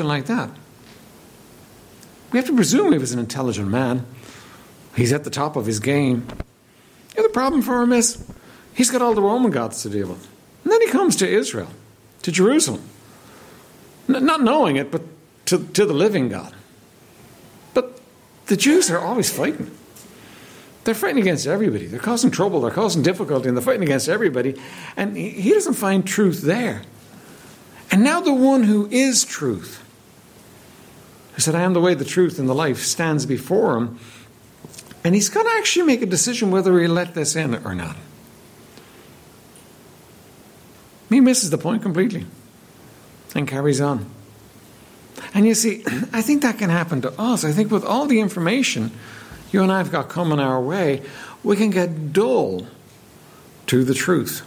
question like that? We have to presume he was an intelligent man. He's at the top of his game. The problem for him is he's got all the Roman gods to deal with. And then he comes to Israel, to Jerusalem. N- not knowing it, but to, to the living God. But the Jews are always fighting. They're fighting against everybody. They're causing trouble. They're causing difficulty, and they're fighting against everybody. And he doesn't find truth there. And now the one who is truth, who said, I am the way, the truth, and the life, stands before him. And he's got to actually make a decision whether he let this in or not. He misses the point completely and carries on. And you see, I think that can happen to us. I think with all the information you and I have got coming our way, we can get dull to the truth.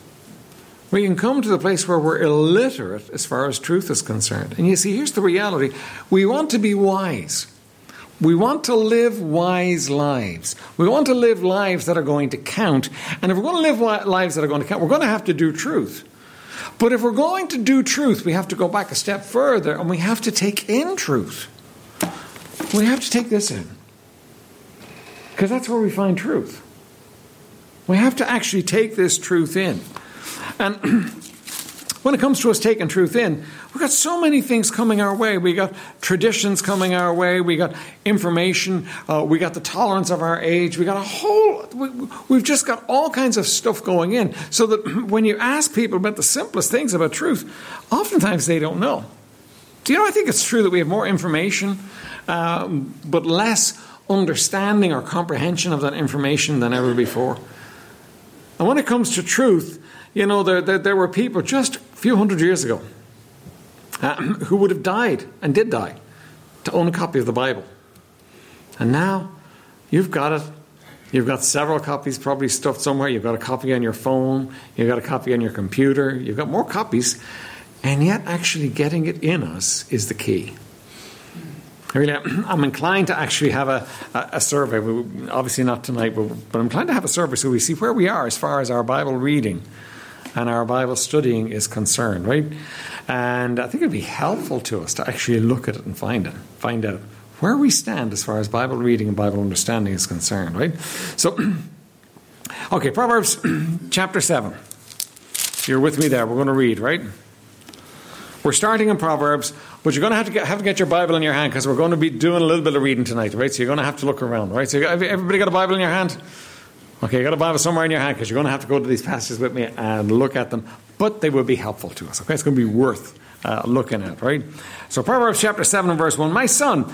We can come to the place where we're illiterate as far as truth is concerned. And you see, here's the reality we want to be wise. We want to live wise lives. We want to live lives that are going to count. And if we're going to live lives that are going to count, we're going to have to do truth. But if we're going to do truth, we have to go back a step further and we have to take in truth. We have to take this in. Because that's where we find truth. We have to actually take this truth in. And when it comes to us taking truth in, we've got so many things coming our way. We got traditions coming our way. We got information. Uh, we got the tolerance of our age. We got a whole. We, have just got all kinds of stuff going in. So that when you ask people about the simplest things about truth, oftentimes they don't know. Do you know? I think it's true that we have more information, um, but less understanding or comprehension of that information than ever before. And when it comes to truth, you know, there, there, there were people just a few hundred years ago uh, who would have died and did die to own a copy of the Bible. And now you've got it. You've got several copies probably stuffed somewhere. You've got a copy on your phone. You've got a copy on your computer. You've got more copies. And yet, actually getting it in us is the key. Really, I'm inclined to actually have a, a, survey. Obviously, not tonight, but, but I'm inclined to have a survey so we see where we are as far as our Bible reading and our Bible studying is concerned, right? And I think it'd be helpful to us to actually look at it and find it, find out where we stand as far as Bible reading and Bible understanding is concerned, right? So, okay, Proverbs chapter 7. You're with me there. We're going to read, right? We're starting in Proverbs, but you're going to have to get, have to get your Bible in your hand because we're going to be doing a little bit of reading tonight, right? So you're going to have to look around, right? So everybody got a Bible in your hand? Okay, you got a Bible somewhere in your hand because you're going to have to go to these passages with me and look at them, but they will be helpful to us. Okay, it's going to be worth uh, looking at, right? So Proverbs chapter 7 and verse 1 My son,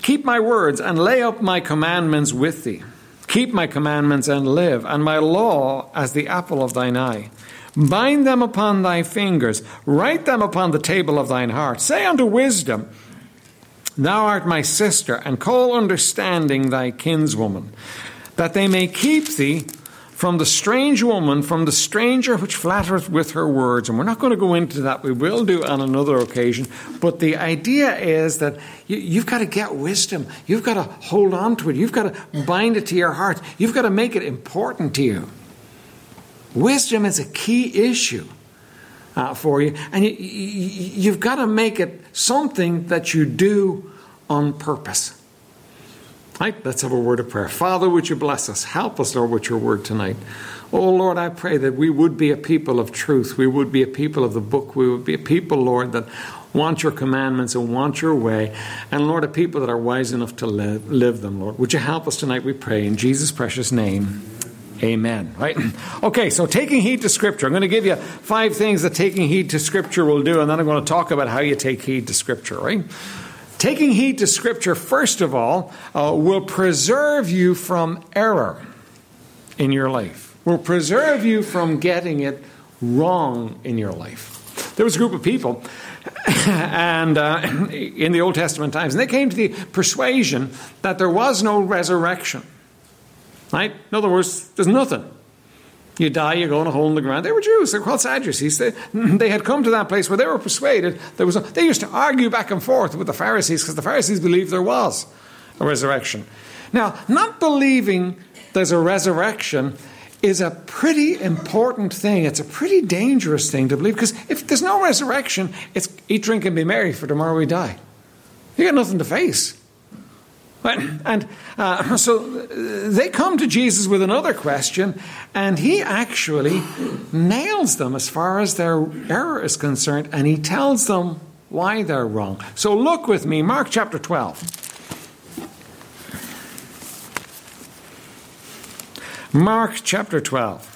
keep my words and lay up my commandments with thee. Keep my commandments and live, and my law as the apple of thine eye. Bind them upon thy fingers, write them upon the table of thine heart. Say unto wisdom, Thou art my sister, and call understanding thy kinswoman, that they may keep thee from the strange woman, from the stranger which flattereth with her words. And we're not going to go into that. We will do on another occasion. But the idea is that you, have got to get wisdom. You've got to hold on to it. You've got to bind it to your heart. You've got to make it important to you. Wisdom is a key issue uh, for you, and you, you, you've got to make it something that you do on purpose. Right? Let's have a word of prayer. Father, would you bless us? Help us, Lord, with your word tonight. Oh, Lord, I pray that we would be a people of truth. We would be a people of the book. We would be a people, Lord, that want your commandments and want your way. And, Lord, a people that are wise enough to live, live them, Lord. Would you help us tonight, we pray, in Jesus' precious name. Amen. Right? Okay, so taking heed to Scripture. I'm going to give you five things that taking heed to Scripture will do, and then I'm going to talk about how you take heed to Scripture, right? Taking heed to Scripture, first of all, uh, will preserve you from error in your life, will preserve you from getting it wrong in your life. There was a group of people and uh, in the Old Testament times, and they came to the persuasion that there was no resurrection. Right? In other words, there's nothing. You die, you go in a hole in the ground. They were Jews. They're called Sadducees. They, they had come to that place where they were persuaded there was. A, they used to argue back and forth with the Pharisees because the Pharisees believed there was a resurrection. Now, not believing there's a resurrection is a pretty important thing. It's a pretty dangerous thing to believe because if there's no resurrection, it's eat, drink, and be merry, for tomorrow we die. You got nothing to face. And uh, so they come to Jesus with another question, and he actually nails them as far as their error is concerned, and he tells them why they're wrong. So look with me, Mark chapter 12. Mark chapter 12.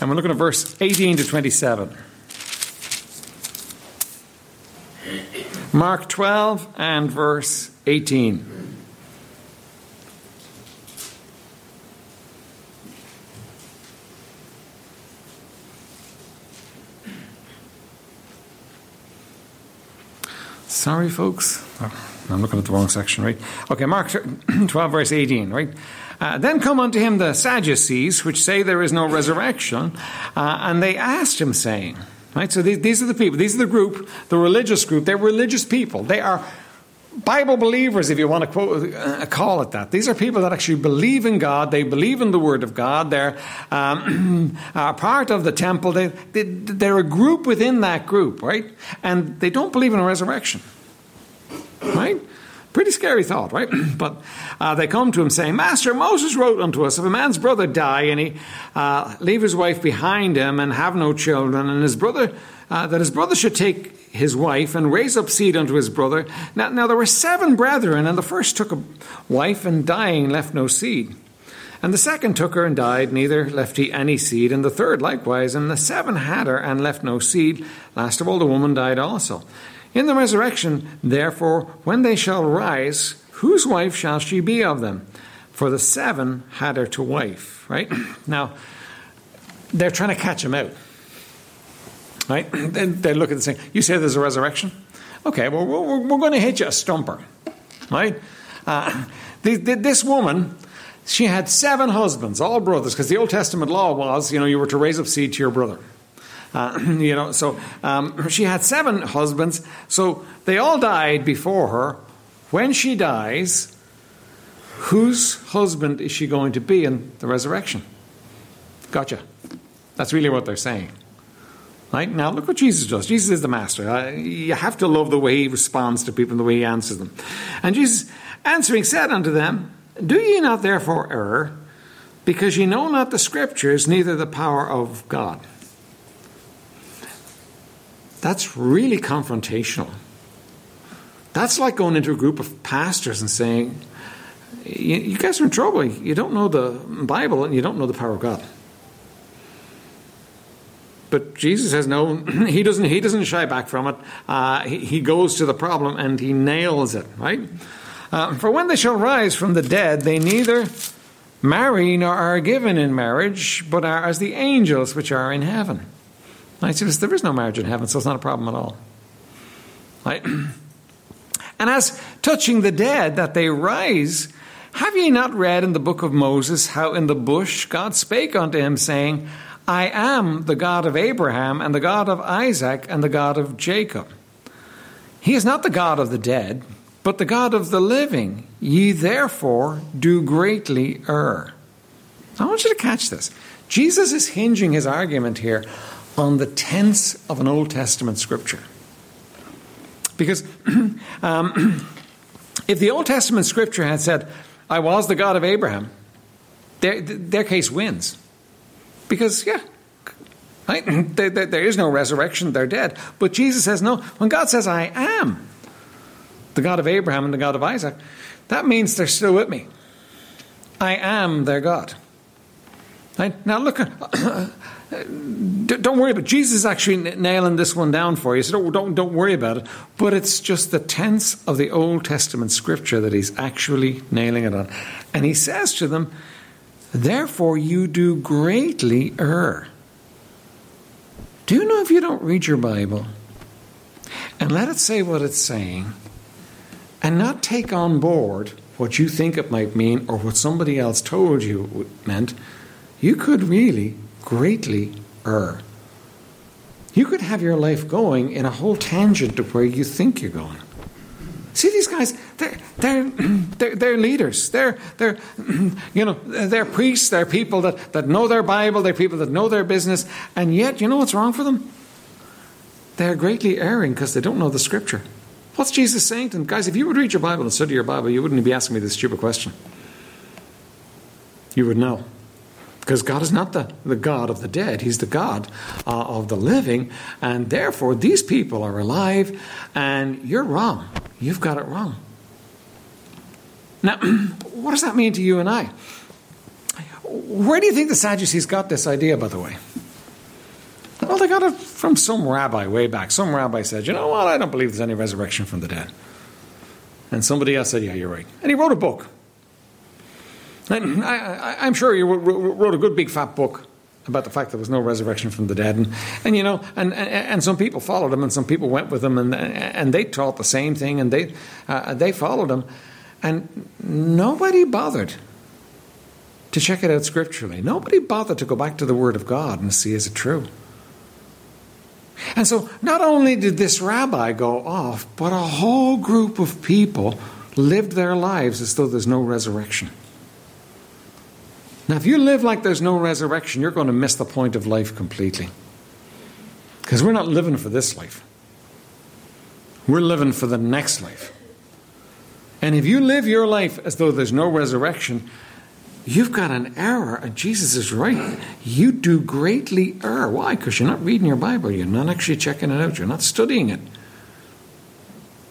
And we're looking at verse 18 to 27. Mark 12 and verse 18. Sorry, folks. Oh, I'm looking at the wrong section, right? Okay, Mark 12, verse 18, right? Uh, then come unto him the Sadducees, which say there is no resurrection, uh, and they asked him, saying, Right? So these, are the people. These are the group, the religious group. They're religious people. They are Bible believers, if you want to quote, uh, call it that. These are people that actually believe in God. They believe in the Word of God. They're um, part of the temple. They, they, they're a group within that group, right? And they don't believe in a resurrection, right? Pretty scary thought, right? but uh, they come to him saying, Master, Moses wrote unto us, if a man's brother die and he uh, leave his wife behind him and have no children, and his brother, uh, that his brother should take his wife and raise up seed unto his brother. Now, now there were seven brethren, and the first took a wife and dying left no seed. And the second took her and died, neither left he any seed. And the third likewise. And the seven had her and left no seed. Last of all, the woman died also. In the resurrection, therefore, when they shall rise, whose wife shall she be of them? For the seven had her to wife, right? Now, they're trying to catch him out. Right? They look at this thing. You say there's a resurrection? Okay, well, we're, we're going to hit you a stumper. Right? Uh, this woman, she had seven husbands, all brothers, because the Old Testament law was, you know, you were to raise up seed to your brother. Uh, you know, so um, she had seven husbands, so they all died before her. When she dies, whose husband is she going to be in the resurrection? Gotcha. That's really what they're saying. Right? Now, look what Jesus does. Jesus is the master. Uh, you have to love the way he responds to people and the way he answers them. And Jesus, answering, said unto them, Do ye not therefore err, because ye know not the scriptures, neither the power of God? That's really confrontational. That's like going into a group of pastors and saying, You guys are in trouble. You don't know the Bible and you don't know the power of God. But Jesus says no. He doesn't. He doesn't shy back from it. Uh, he, he, goes to the problem and he nails it. Right. Uh, For when they shall rise from the dead, they neither marry nor are given in marriage, but are as the angels which are in heaven. Right? So there is no marriage in heaven, so it's not a problem at all. Right? And as touching the dead, that they rise, have ye not read in the book of Moses how in the bush God spake unto him, saying, I am the God of Abraham, and the God of Isaac, and the God of Jacob. He is not the God of the dead, but the God of the living. Ye therefore do greatly err. I want you to catch this. Jesus is hinging his argument here on the tense of an Old Testament scripture. Because um, if the Old Testament scripture had said, I was the God of Abraham, their, their case wins. Because, yeah, right? there, there, there is no resurrection, they're dead. But Jesus says, no, when God says, I am the God of Abraham and the God of Isaac, that means they're still with me. I am their God. Right? Now, look, don't worry about it. Jesus is actually nailing this one down for you, so don't, don't, don't worry about it. But it's just the tense of the Old Testament scripture that he's actually nailing it on. And he says to them, Therefore you do greatly err. Do you know if you don't read your Bible and let it say what it's saying and not take on board what you think it might mean or what somebody else told you it meant, you could really greatly err. You could have your life going in a whole tangent to where you think you're going. See these guys, they're, they're, they're, they're, leaders. They're, they're, you know, they're priests. They're people that, that know their Bible. They're people that know their business. And yet, you know what's wrong for them? They are greatly erring because they don't know the scripture. What's Jesus saying to them? Guys, if you would read your Bible and study your Bible, you wouldn't be asking me this stupid question. You would know. Because God is not the, the God of the dead, He's the God uh, of the living. And therefore, these people are alive, and you're wrong. You've got it wrong. Now, what does that mean to you and I? Where do you think the Sadducees got this idea, by the way? Well, they got it from some rabbi way back. Some rabbi said, You know what? I don't believe there's any resurrection from the dead. And somebody else said, Yeah, you're right. And he wrote a book. And I, am sure you wrote a good big fat book about the fact there was no resurrection from the dead. And, and you know, and, and, and, some people followed him and some people went with him and, and they taught the same thing and they, uh, they followed him. And nobody bothered to check it out scripturally. Nobody bothered to go back to the Word of God and see is it true. And so, not only did this rabbi go off, but a whole group of people lived their lives as though there's no resurrection. Now, if you live like there's no resurrection, you're going to miss the point of life completely. Because we're not living for this life, we're living for the next life. And if you live your life as though there's no resurrection, you've got an error, and Jesus is right. You do greatly err. Why? Because you're not reading your Bible, you're not actually checking it out, you're not studying it.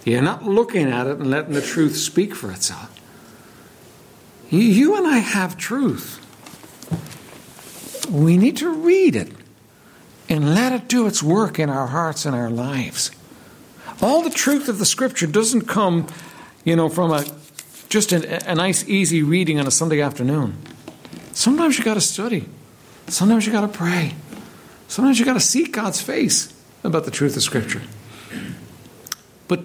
You're not looking at it and letting the truth speak for itself. You and I have truth. We need to read it and let it do its work in our hearts and our lives. All the truth of the scripture doesn't come you know, from a just a, a nice, easy reading on a Sunday afternoon. Sometimes you got to study. Sometimes you got to pray. Sometimes you got to seek God's face about the truth of Scripture. But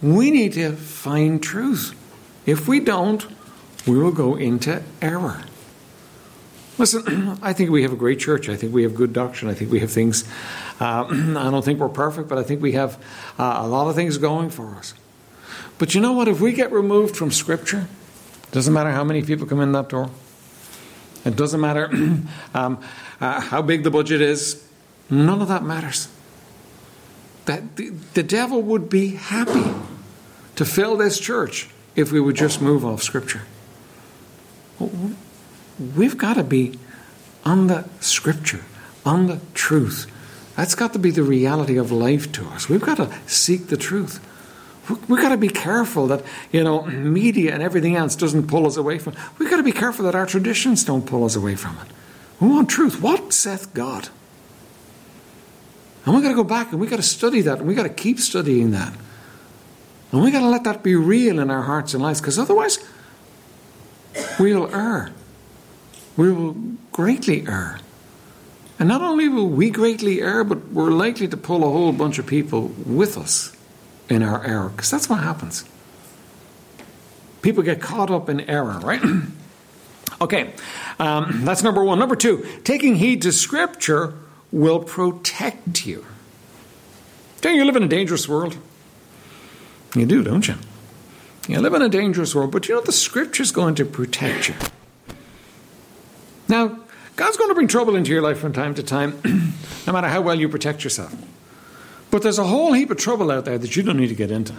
we need to find truth. If we don't, we will go into error. Listen, I think we have a great church. I think we have good doctrine. I think we have things. Uh, I don't think we're perfect, but I think we have uh, a lot of things going for us. But you know what? If we get removed from Scripture, it doesn't matter how many people come in that door. It doesn't matter um, uh, how big the budget is. None of that matters. That the, the devil would be happy to fill this church if we would just move off Scripture. We've got to be on the Scripture, on the truth. That's got to be the reality of life to us. We've got to seek the truth we've got to be careful that you know media and everything else doesn't pull us away from it. we've got to be careful that our traditions don't pull us away from it we want truth what saith god and we've got to go back and we've got to study that and we've got to keep studying that and we've got to let that be real in our hearts and lives because otherwise we'll err we will greatly err and not only will we greatly err but we're likely to pull a whole bunch of people with us in our error, because that's what happens. People get caught up in error, right? okay, um, that's number one. Number two, taking heed to Scripture will protect you. Don't you live in a dangerous world? You do, don't you? You live in a dangerous world, but you know the Scripture is going to protect you. Now, God's going to bring trouble into your life from time to time, no matter how well you protect yourself. But there's a whole heap of trouble out there that you don't need to get into.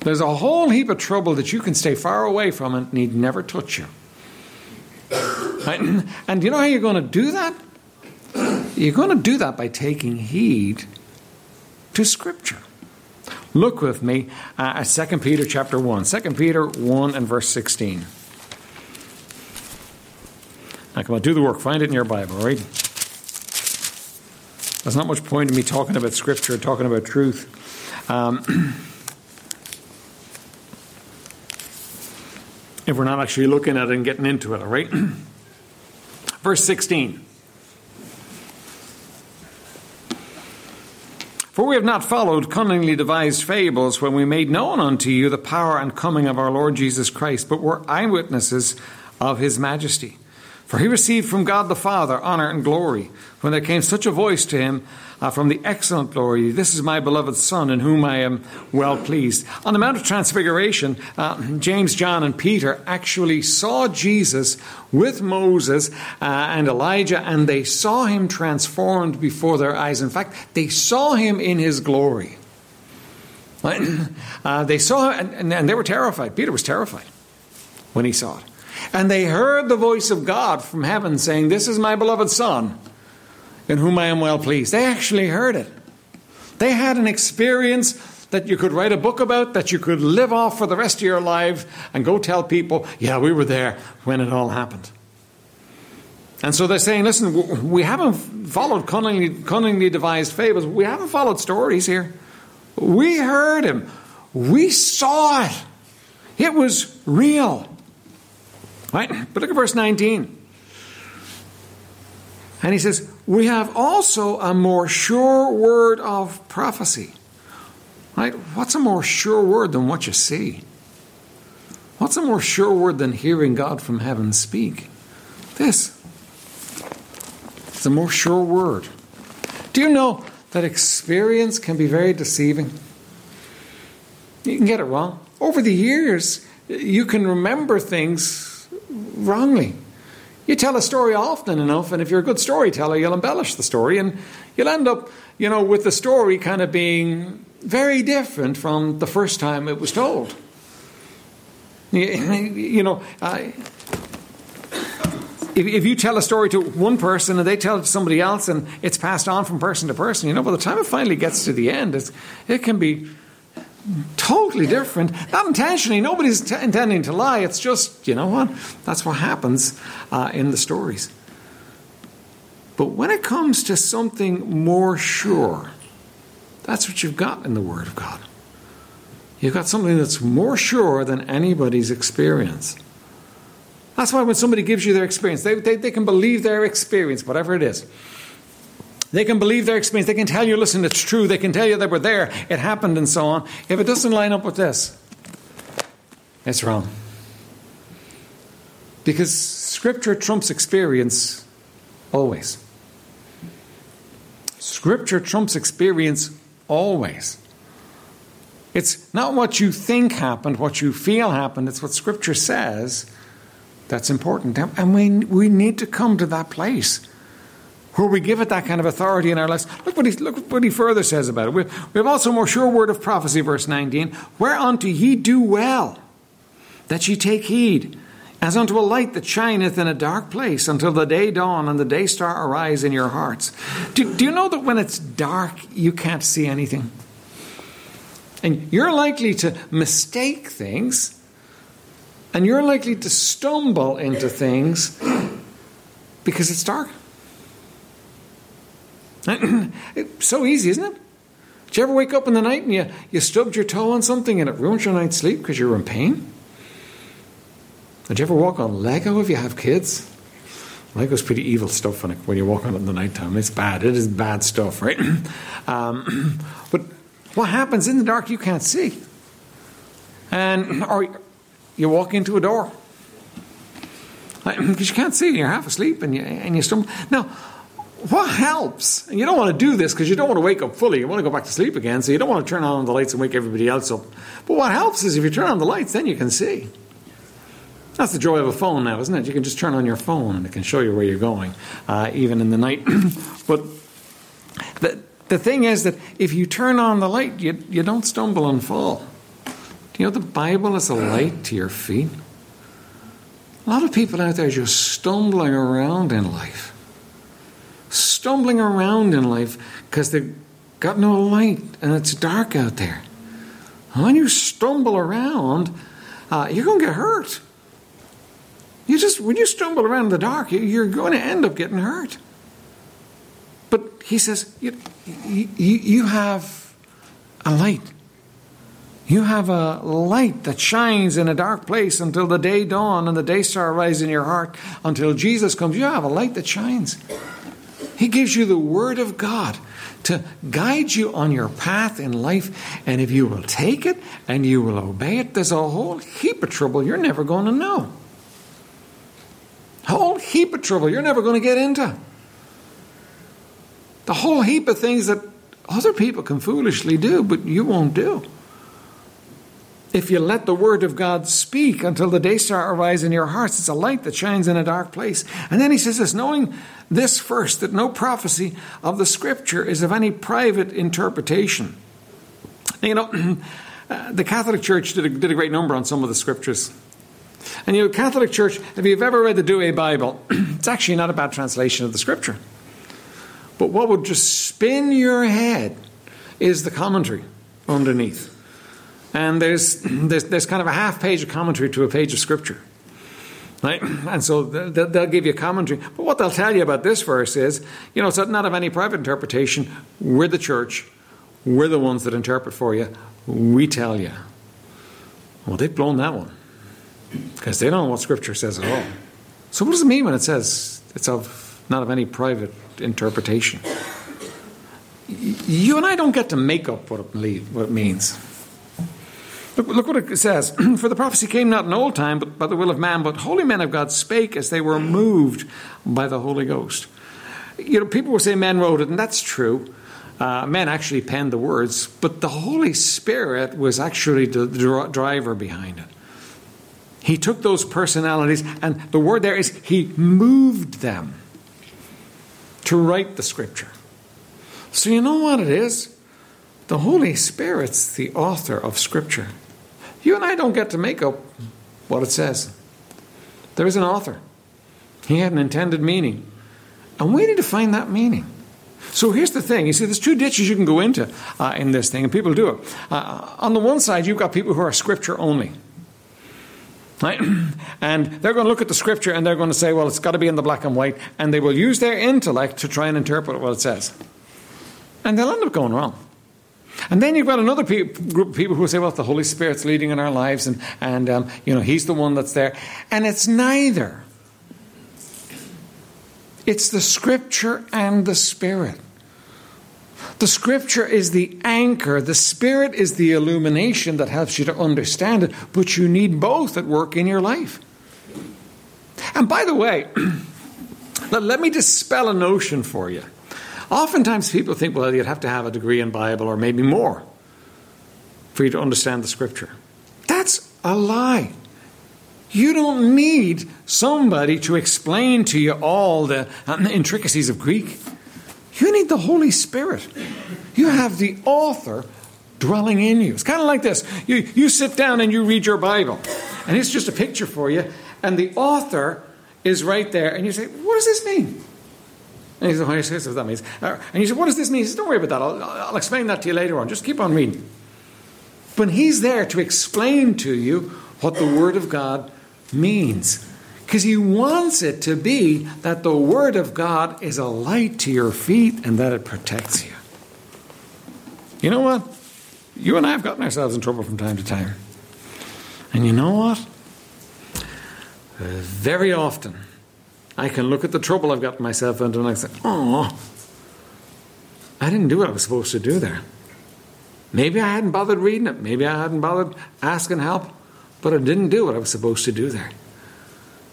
There's a whole heap of trouble that you can stay far away from and need never touch you. And you know how you're going to do that? You're going to do that by taking heed to Scripture. Look with me uh, at 2 Peter chapter 1. 2 Peter 1 and verse 16. Now come on, do the work. Find it in your Bible, right? There's not much point in me talking about Scripture, talking about truth. Um, if we're not actually looking at it and getting into it, all right? Verse 16. For we have not followed cunningly devised fables when we made known unto you the power and coming of our Lord Jesus Christ, but were eyewitnesses of his majesty. For he received from God the Father honor and glory when there came such a voice to him uh, from the excellent glory This is my beloved Son, in whom I am well pleased. On the Mount of Transfiguration, uh, James, John, and Peter actually saw Jesus with Moses uh, and Elijah, and they saw him transformed before their eyes. In fact, they saw him in his glory. Uh, they saw, and, and they were terrified. Peter was terrified when he saw it. And they heard the voice of God from heaven saying, This is my beloved Son, in whom I am well pleased. They actually heard it. They had an experience that you could write a book about, that you could live off for the rest of your life and go tell people, Yeah, we were there when it all happened. And so they're saying, Listen, we haven't followed cunningly, cunningly devised fables, we haven't followed stories here. We heard him, we saw it, it was real. Right? But look at verse 19. And he says, We have also a more sure word of prophecy. Right? What's a more sure word than what you see? What's a more sure word than hearing God from heaven speak? This. It's a more sure word. Do you know that experience can be very deceiving? You can get it wrong. Over the years, you can remember things wrongly. You tell a story often enough, and if you're a good storyteller, you'll embellish the story, and you'll end up, you know, with the story kind of being very different from the first time it was told. You, know, I, if, if you tell a story to one person and they tell it to somebody else, and it's passed on from person to person, you know, by the time it finally gets to the end, it can be totally different. Not intentionally. Nobody's t- intending to lie. It's just, you know what? That's what happens uh, in the stories. But when it comes to something more sure, that's what you've got in the Word of God. You've got something that's more sure than anybody's experience. That's why when somebody gives you their experience, they, they, they can believe their experience, whatever it is. They can believe their experience. They can tell you, listen, it's true. They can tell you they were there, it happened, and so on. If it doesn't line up with this, it's wrong. Because Scripture trumps experience always. Scripture trumps experience always. It's not what you think happened, what you feel happened, it's what Scripture says that's important. And we, we need to come to that place where we give it that kind of authority in our lives. Look what he, look what he further says about it. We, have also more sure word of prophecy, verse 19, whereunto ye do well, that ye take heed, as unto a light that shineth in a dark place until the day dawn and the day star arise in your hearts. Do, do you know that when it's dark, you can't see anything? And you're likely to mistake things, and you're likely to stumble into things because it's dark. So easy, isn't it? Did you ever wake up in the night and you, you stubbed your toe on something and it ruins your night's sleep because you're in pain? Did you ever walk on Lego if you have kids? Lego's pretty evil stuff when you walk on it in the nighttime. It's bad. It is bad stuff, right? um, but what happens in the dark you can't see. And or you walk into a door because you can't see. You're half asleep and you and you stumble. Now, what helps? And you don't want to do this because you don't want to wake up fully. You want to go back to sleep again, so you don't want to turn on the lights and wake everybody else up. But what helps is if you turn on the lights, then you can see. That's the joy of a phone now, isn't it? You can just turn on your phone and it can show you where you're going, uh, even in the night. but the, the thing is that if you turn on the light, you, you don't stumble and fall. Do you know the Bible is a light to your feet? A lot of people out there just stumbling around in life stumbling around in life because they've got no light and it's dark out there. when you stumble around, uh, you're going to get hurt. You just when you stumble around in the dark, you're going to end up getting hurt. But he says you, you, you have a light. You have a light that shines in a dark place until the day dawn and the day star rise in your heart until Jesus comes. You have a light that shines. He gives you the Word of God to guide you on your path in life. And if you will take it and you will obey it, there's a whole heap of trouble you're never going to know. A whole heap of trouble you're never going to get into. The whole heap of things that other people can foolishly do, but you won't do. If you let the word of God speak until the day star arise in your hearts, it's a light that shines in a dark place. And then he says this knowing this first, that no prophecy of the scripture is of any private interpretation. You know, uh, the Catholic Church did a, did a great number on some of the scriptures. And you know, Catholic Church, if you've ever read the Douay Bible, it's actually not a bad translation of the scripture. But what would just spin your head is the commentary underneath. And there's, there's, there's kind of a half page of commentary to a page of scripture. Right? And so they'll, give you commentary. But what they'll tell you about this verse is, you know, it's not of any private interpretation. We're the church. We're the ones that interpret for you. We tell you. Well, they've blown that one because they don't know what Scripture says at all. So, what does it mean when it says it's of not of any private interpretation? You and I don't get to make up what it, what it means. Look, look what it says. For the prophecy came not in old time, but by the will of man, but holy men of God spake as they were moved by the Holy Ghost. You know, people will say men wrote it, and that's true. Uh, men actually penned the words, but the Holy Spirit was actually the driver behind it. He took those personalities, and the word there is He moved them to write the scripture. So, you know what it is? The Holy Spirit's the author of scripture. You and I don't get to make up what it says. There is an author, he had an intended meaning. And we need to find that meaning. So here's the thing. You see, there's two ditches you can go into uh, in this thing, and people do it. Uh, on the one side, you've got people who are scripture only. Right? And they're going to look at the scripture and they're going to say, well, it's got to be in the black and white. And they will use their intellect to try and interpret what it says. And they'll end up going wrong. And then you've got another pe- group of people who say, well, the Holy Spirit's leading in our lives and, and um, you know, He's the one that's there. And it's neither. It's the Scripture and the Spirit. The Scripture is the anchor, the Spirit is the illumination that helps you to understand it, but you need both at work in your life. And by the way, let me dispel a notion for you. Oftentimes people think, well, you'd have to have a degree in Bible or maybe more for you to understand the Scripture. That's a lie. You don't need somebody to explain to you all the uh, intricacies of Greek. You need the Holy Spirit. You have the author dwelling in you. It's kind of like this you, you sit down and you read your Bible, and it's just a picture for you, and the author is right there, and you say, What does this mean? And he says, Well, what that means. Uh, and you say, What does this mean? He says, Don't worry about that. I'll, I'll explain that to you later on. Just keep on reading. But he's there to explain to you what the Word of God means. Because he wants it to be that the Word of God is a light to your feet and that it protects you. You know what? You and I have gotten ourselves in trouble from time to time. And you know what? very often, I can look at the trouble I've gotten myself into and I say, oh, I didn't do what I was supposed to do there. Maybe I hadn't bothered reading it. Maybe I hadn't bothered asking help. But I didn't do what I was supposed to do there.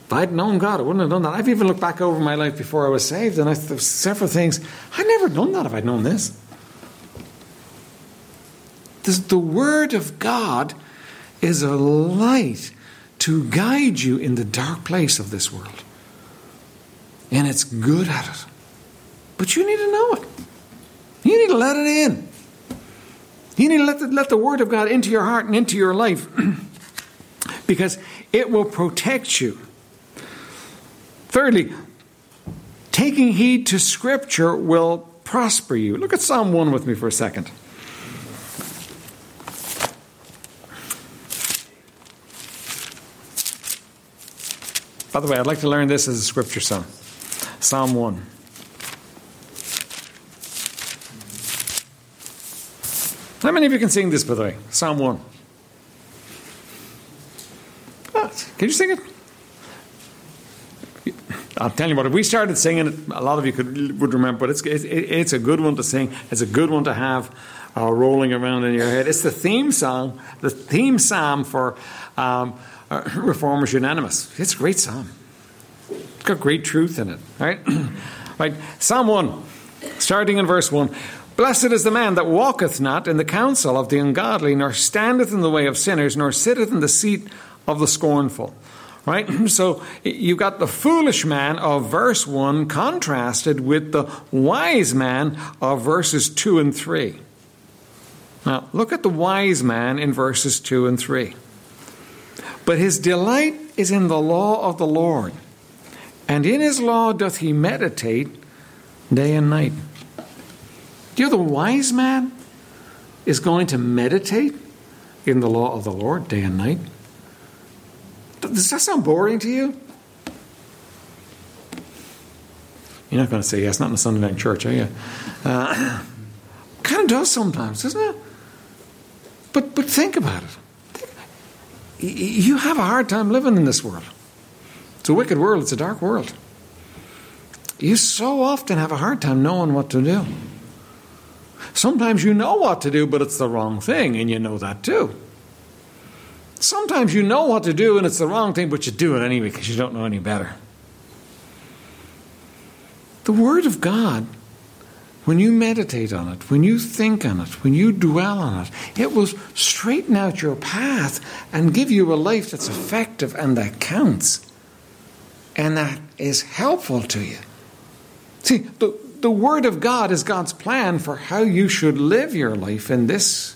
If I'd known God, I wouldn't have done that. I've even looked back over my life before I was saved, and I, there's several things. I'd never done that if I'd known this. this. The Word of God is a light to guide you in the dark place of this world. And it's good at it. But you need to know it. You need to let it in. You need to let the, let the Word of God into your heart and into your life. because it will protect you. Thirdly, taking heed to Scripture will prosper you. Look at Psalm 1 with me for a second. By the way, I'd like to learn this as a scripture song. Psalm 1. How many of you can sing this, by the way? Psalm 1. Can you sing it? I'll tell you what, if we started singing it, a lot of you could would remember, but it's, it's, it's a good one to sing. It's a good one to have uh, rolling around in your head. It's the theme song, the theme psalm for um, uh, Reformers Unanimous. It's a great psalm. It's got great truth in it, right? right? Psalm 1, starting in verse 1. Blessed is the man that walketh not in the counsel of the ungodly, nor standeth in the way of sinners, nor sitteth in the seat of the scornful. Right? So you've got the foolish man of verse 1 contrasted with the wise man of verses 2 and 3. Now, look at the wise man in verses 2 and 3. But his delight is in the law of the Lord, and in his law doth he meditate day and night. Do you know the wise man is going to meditate in the law of the Lord day and night? Does that sound boring to you? You're not going to say yes, not in a Sunday night church, are you? Uh, kind of does sometimes, doesn't it? But, but think about it. You have a hard time living in this world. It's a wicked world, it's a dark world. You so often have a hard time knowing what to do. Sometimes you know what to do, but it's the wrong thing, and you know that too. Sometimes you know what to do and it's the wrong thing, but you do it anyway because you don't know any better. The Word of God, when you meditate on it, when you think on it, when you dwell on it, it will straighten out your path and give you a life that's effective and that counts and that is helpful to you. See, the, the Word of God is God's plan for how you should live your life in this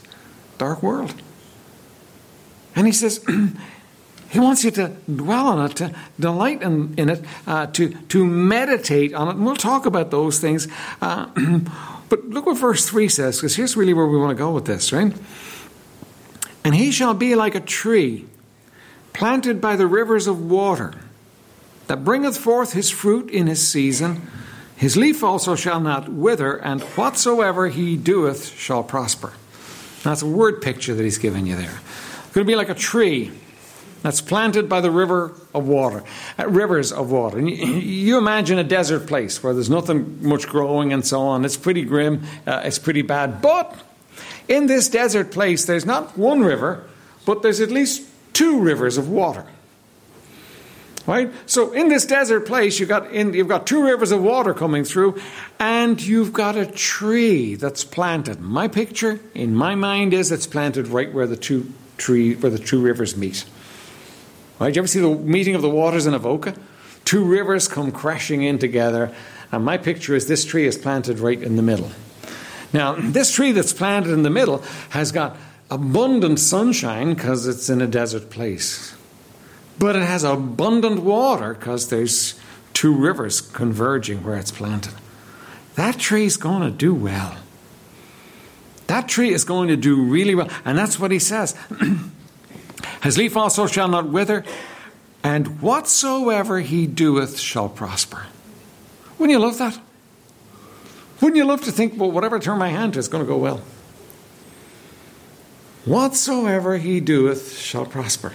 dark world. And he says, he wants you to dwell on it, to delight in, in it, uh, to, to meditate on it. And we'll talk about those things. Uh, but look what verse 3 says, because here's really where we want to go with this, right? And he shall be like a tree planted by the rivers of water, that bringeth forth his fruit in his season. His leaf also shall not wither, and whatsoever he doeth shall prosper. That's a word picture that he's given you there It's going to be like a tree that's planted by the river of water, uh, rivers of water. And you, you, imagine a desert place where there's nothing much growing and so on. It's pretty grim, uh, it's pretty bad. But in this desert place, there's not one river, but there's at least two rivers of water. Right? So in this desert place, you've got, in, you've got two rivers of water coming through, and you've got a tree that's planted. My picture, in my mind, is it's planted right where the two tree where the two rivers meet. Right? You ever see the meeting of the waters in Avoca? Two rivers come crashing in together, and my picture is this tree is planted right in the middle. Now, this tree that's planted in the middle has got abundant sunshine because it's in a desert place. But it has abundant water because there's two rivers converging where it's planted. That tree's going to do well. That tree is going to do really well. And that's what he says. His leaf also shall not wither, and whatsoever he doeth shall prosper. Wouldn't you love that? Wouldn't you love to think, well, whatever I turn my hand to is going to go well? Whatsoever he doeth shall prosper.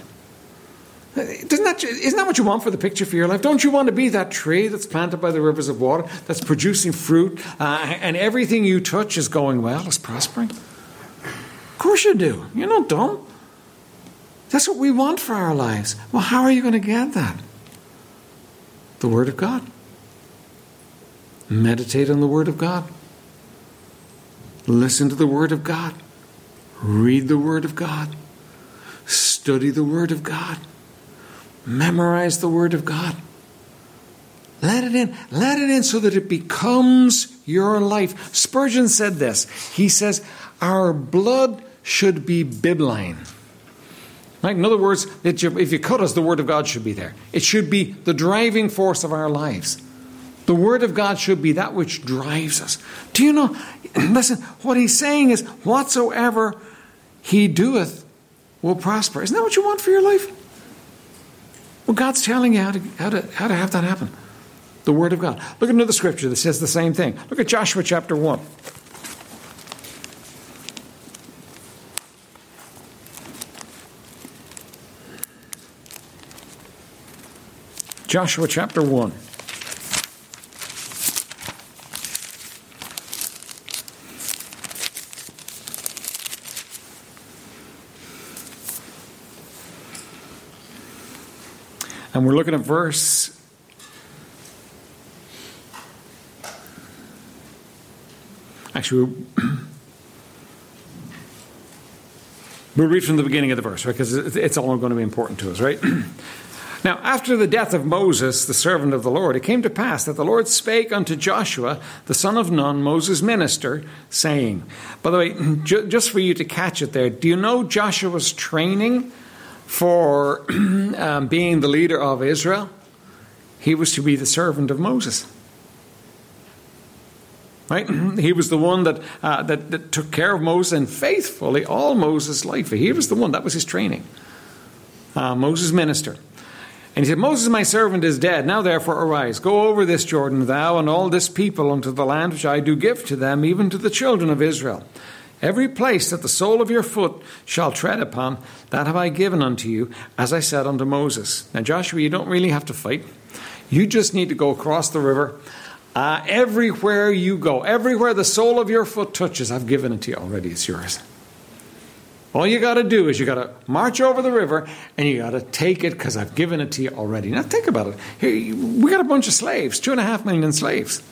Doesn't that, isn't that what you want for the picture for your life? Don't you want to be that tree that's planted by the rivers of water, that's producing fruit, uh, and everything you touch is going well, is prospering? Of course you do. You're not dumb. That's what we want for our lives. Well, how are you going to get that? The Word of God. Meditate on the Word of God. Listen to the Word of God. Read the Word of God. Study the Word of God Memorize the Word of God. Let it in. Let it in so that it becomes your life. Spurgeon said this. He says, Our blood should be bibline. Right? In other words, if you cut us, the Word of God should be there. It should be the driving force of our lives. The Word of God should be that which drives us. Do you know? Listen, what he's saying is, whatsoever he doeth will prosper. Isn't that what you want for your life? Well, God's telling you how to, how to, how to have that happen. The Word of God. Look at another scripture that says the same thing. Look at Joshua chapter 1. Joshua chapter 1. we're looking at verse Actually, we'll read from the beginning of the verse, right? Because it's all going to be important to us, right? now, after the death of Moses, the servant of the Lord, it came to pass that the Lord spake unto Joshua, the son of Nun, Moses' minister, saying, By the way, just for you to catch it there, do you know Joshua's training? For um, being the leader of Israel? He was to be the servant of Moses. Right? He was the one that, uh, that, that took care of Moses and faithfully all Moses' life. He was the one, that was his training. Uh, Moses' minister. And he said, Moses, my servant, is dead. Now therefore arise, go over this Jordan, thou and all this people, unto the land which I do give to them, even to the children of Israel. Every place that the sole of your foot shall tread upon, that have I given unto you, as I said unto Moses. Now, Joshua, you don't really have to fight. You just need to go across the river. Uh, everywhere you go, everywhere the sole of your foot touches, I've given it to you already. It's yours. All you got to do is you got to march over the river and you got to take it because I've given it to you already. Now think about it. Here, we got a bunch of slaves, two and a half million slaves.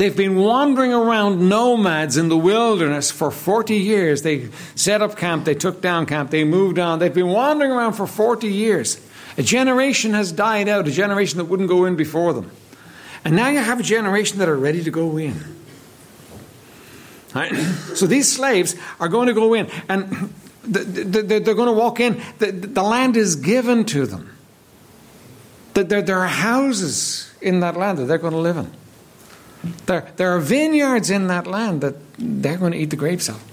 They've been wandering around nomads in the wilderness for 40 years. They set up camp, they took down camp, they moved on. They've been wandering around for 40 years. A generation has died out, a generation that wouldn't go in before them. And now you have a generation that are ready to go in. Right? So these slaves are going to go in and they're going to walk in. The land is given to them. There are houses in that land that they're going to live in. There, there are vineyards in that land that they're going to eat the grapes of.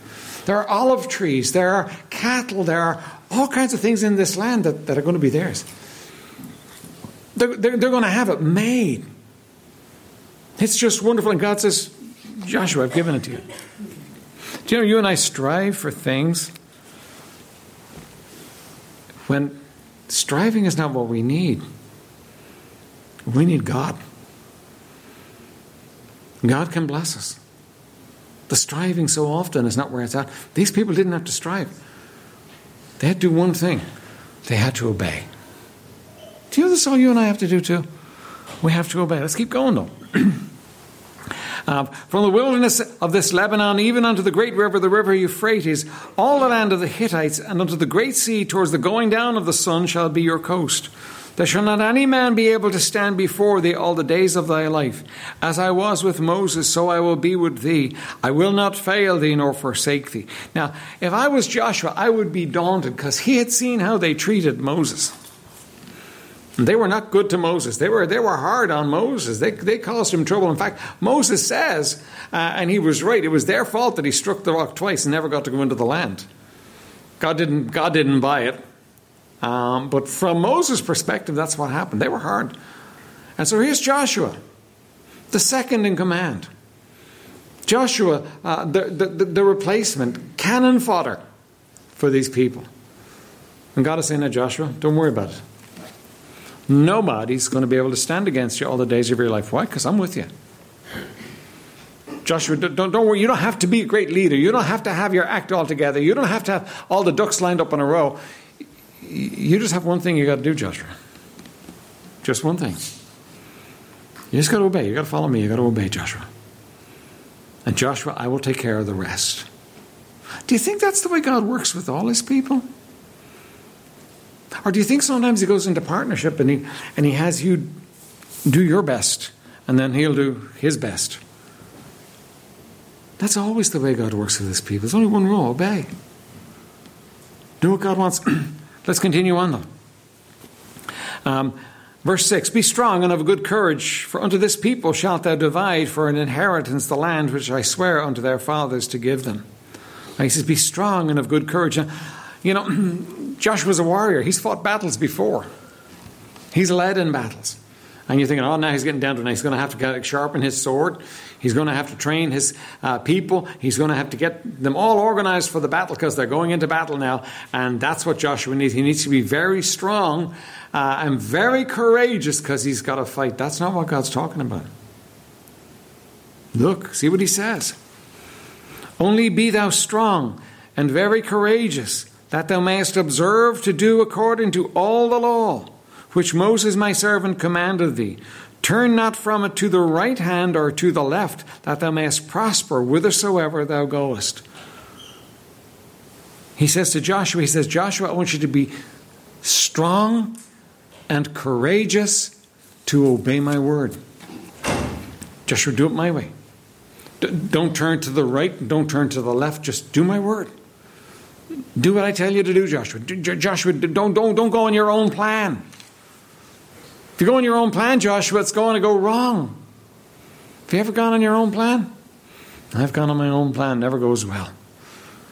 There are olive trees. There are cattle. There are all kinds of things in this land that, that are going to be theirs. They're, they're, they're going to have it made. It's just wonderful. And God says, Joshua, I've given it to you. Do you know you and I strive for things when striving is not what we need? We need God. God can bless us. The striving so often is not where it's at. These people didn't have to strive, they had to do one thing they had to obey. Do you know this all you and I have to do too? We have to obey. Let's keep going though. Uh, from the wilderness of this Lebanon, even unto the great river, the river Euphrates, all the land of the Hittites, and unto the great sea, towards the going down of the sun, shall be your coast. There shall not any man be able to stand before thee all the days of thy life. As I was with Moses, so I will be with thee. I will not fail thee nor forsake thee. Now, if I was Joshua, I would be daunted because he had seen how they treated Moses. They were not good to Moses. They were, they were hard on Moses. They, they caused him trouble. In fact, Moses says, uh, and he was right, it was their fault that he struck the rock twice and never got to go into the land. God didn't, God didn't buy it. Um, but from Moses' perspective, that's what happened. They were hard. And so here's Joshua, the second in command. Joshua, uh, the, the, the replacement, cannon fodder for these people. And God is saying to Joshua, don't worry about it. Nobody's going to be able to stand against you all the days of your life. Why? Because I'm with you. Joshua, don't, don't worry. You don't have to be a great leader. You don't have to have your act all together. You don't have to have all the ducks lined up in a row. You just have one thing you got to do, Joshua. Just one thing. You just got to obey. You got to follow me. You got to obey, Joshua. And Joshua, I will take care of the rest. Do you think that's the way God works with all his people? Or do you think sometimes he goes into partnership and he, and he has you do your best and then he'll do his best? That's always the way God works with his people. There's only one rule obey. Do what God wants. Let's continue on though. Um, verse 6 Be strong and of good courage, for unto this people shalt thou divide for an inheritance the land which I swear unto their fathers to give them. he says, Be strong and of good courage. You know, Joshua's a warrior. He's fought battles before. He's led in battles. And you're thinking, oh, now he's getting down to it. He's going to have to sharpen his sword. He's going to have to train his uh, people. He's going to have to get them all organized for the battle because they're going into battle now. And that's what Joshua needs. He needs to be very strong uh, and very courageous because he's got to fight. That's not what God's talking about. Look, see what he says. Only be thou strong and very courageous that thou mayest observe to do according to all the law which Moses my servant commanded thee, Turn not from it to the right hand or to the left, that thou mayest prosper whithersoever thou goest. He says to Joshua, He says, Joshua, I want you to be strong and courageous to obey my word. Joshua, do it my way. don't turn to the right, don't turn to the left, just do my word. Do what I tell you to do, Joshua. Joshua, don't, don't, don't go on your own plan. If you go on your own plan, Joshua, it's going to go wrong. Have you ever gone on your own plan? I've gone on my own plan, never goes well.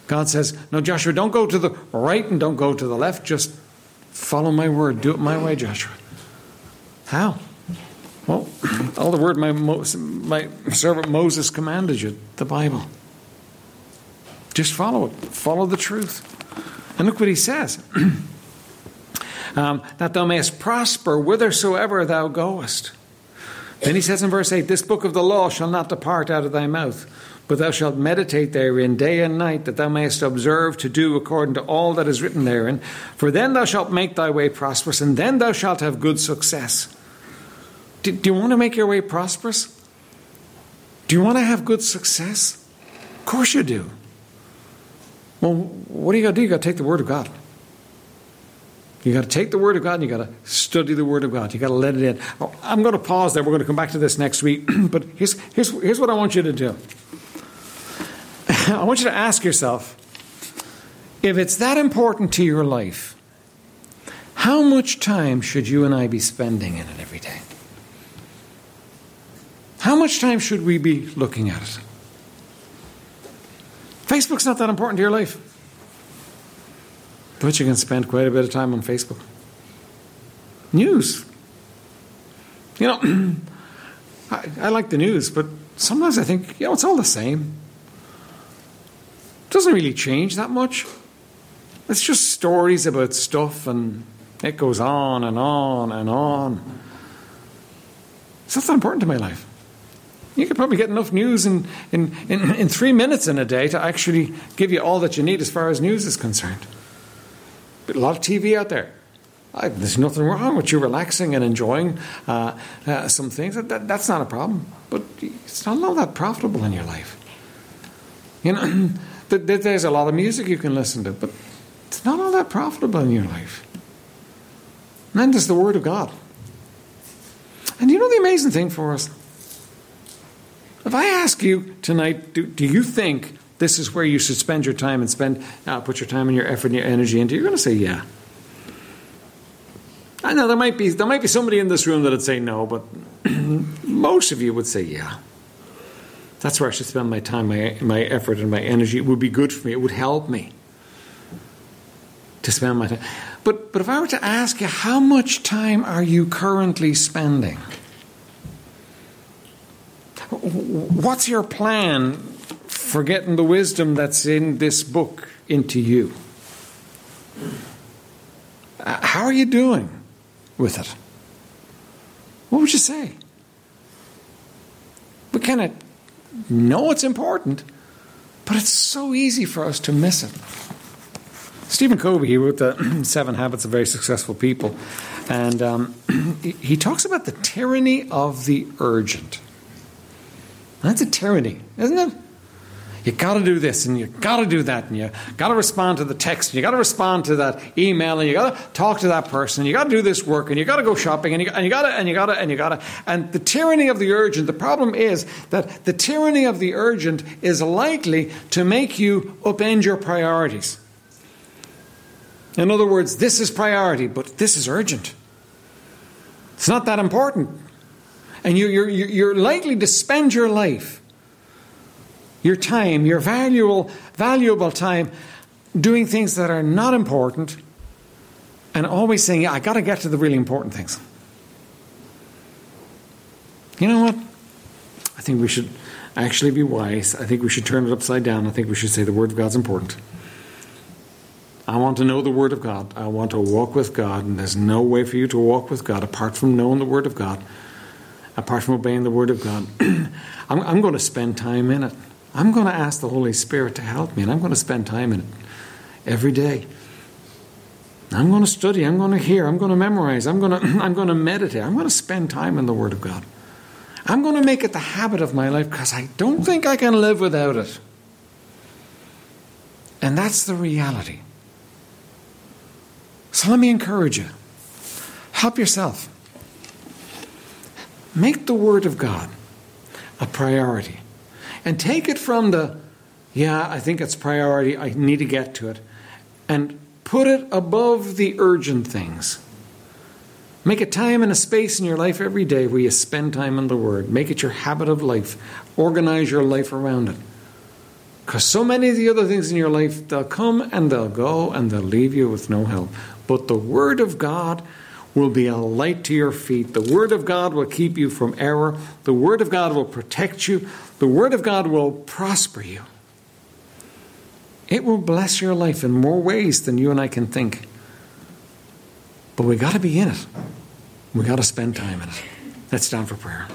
God says, No, Joshua, don't go to the right and don't go to the left. Just follow my word. Do it my way, Joshua. How? Well, all the word my, my servant Moses commanded you, the Bible. Just follow it. Follow the truth. And look what he says. um, that thou mayest prosper whithersoever thou goest. Then he says in verse 8, This book of the law shall not depart out of thy mouth, but thou shalt meditate therein day and night, that thou mayest observe to do according to all that is written therein. For then thou shalt make thy way prosperous, and then thou shalt have good success. Do, do you want to make your way prosperous? Do you want to have good success? Of course you do. Well, what do you got to do? You got to take the Word of God. You got to take the Word of God and you got to study the Word of God. You got to let it in. Oh, I'm going to pause there. We're going to come back to this next week. but here's, here's, here's what I want you to do I want you to ask yourself if it's that important to your life, how much time should you and I be spending in it every day? How much time should we be looking at it? Facebook's not that important to your life. But you can spend quite a bit of time on Facebook. News. You know, I, I, like the news, but sometimes I think, you know, it's all the same. It doesn't really change that much. It's just stories about stuff, and it goes on and on and on. It's not that important to my life. You could probably get enough news in, in, in, in three minutes in a day to actually give you all that you need as far as news is concerned. A lot of TV out there. I, there's nothing wrong with you relaxing and enjoying uh, uh, some things. That, that, that's not a problem. But it's not all that profitable in your life. You know, there's a lot of music you can listen to, but it's not all that profitable in your life. And then there's the Word of God. And you know the amazing thing for us? If I ask you tonight, do, do you think this is where you should spend your time and spend uh, put your time and your effort and your energy into? You're going to say yeah. I know there might be there might be somebody in this room that'd say no, but most of you would say yeah. That's where I should spend my time, my my effort, and my energy. It would be good for me. It would help me to spend my time. But but if I were to ask you, how much time are you currently spending? What's your plan for getting the wisdom that's in this book into you? How are you doing with it? What would you say? We kind of know it's important, but it's so easy for us to miss it. Stephen Covey, he wrote the Seven Habits of Very Successful People, and um, he talks about the tyranny of the urgent. That's a tyranny, isn't it? You got to do this and you got to do that and you got to respond to the text and you got to respond to that email and you got to talk to that person and you got to do this work and you got to go shopping and you, got to and you got to and you got to and the tyranny of the urgent. The problem is that the tyranny of the urgent is likely to make you upend your priorities. In other words, this is priority, but this is urgent. It's not that important. And you, you're, you're likely to spend your life, your time, your valuable, valuable time, doing things that are not important and always saying, Yeah, I got to get to the really important things. You know what? I think we should actually be wise. I think we should turn it upside down. I think we should say the Word of God's important. I want to know the Word of God. I want to walk with God, and there's no way for you to walk with God apart from knowing the Word of God apart from obeying the Word of God. I'm, I'm going to spend time in it. I'm going to ask the Holy Spirit to help me, and I'm going to spend time in it every day. I'm going to study, I'm going to hear, I'm going to memorize, I'm going to, I'm going to meditate, I'm going to spend time in the Word of God. I'm going to make it the habit of my life because I don't think I can live without it. And that's the reality. So let me encourage you help yourself. Make the Word of God a priority. And take it from the, yeah, I think it's priority, I need to get to it, and put it above the urgent things. Make a time and a space in your life every day where you spend time in the Word. Make it your habit of life. Organize your life around it. Because so many of the other things in your life, they'll come and they'll go and they'll leave you with no help. But the Word of God will be a light to your feet. The Word of God will keep you from error. The Word of God will protect you. The Word of God will prosper you. It will bless your life in more ways than you and I can think. But we got to be in it. We got to spend time in it. Let's stand for prayer.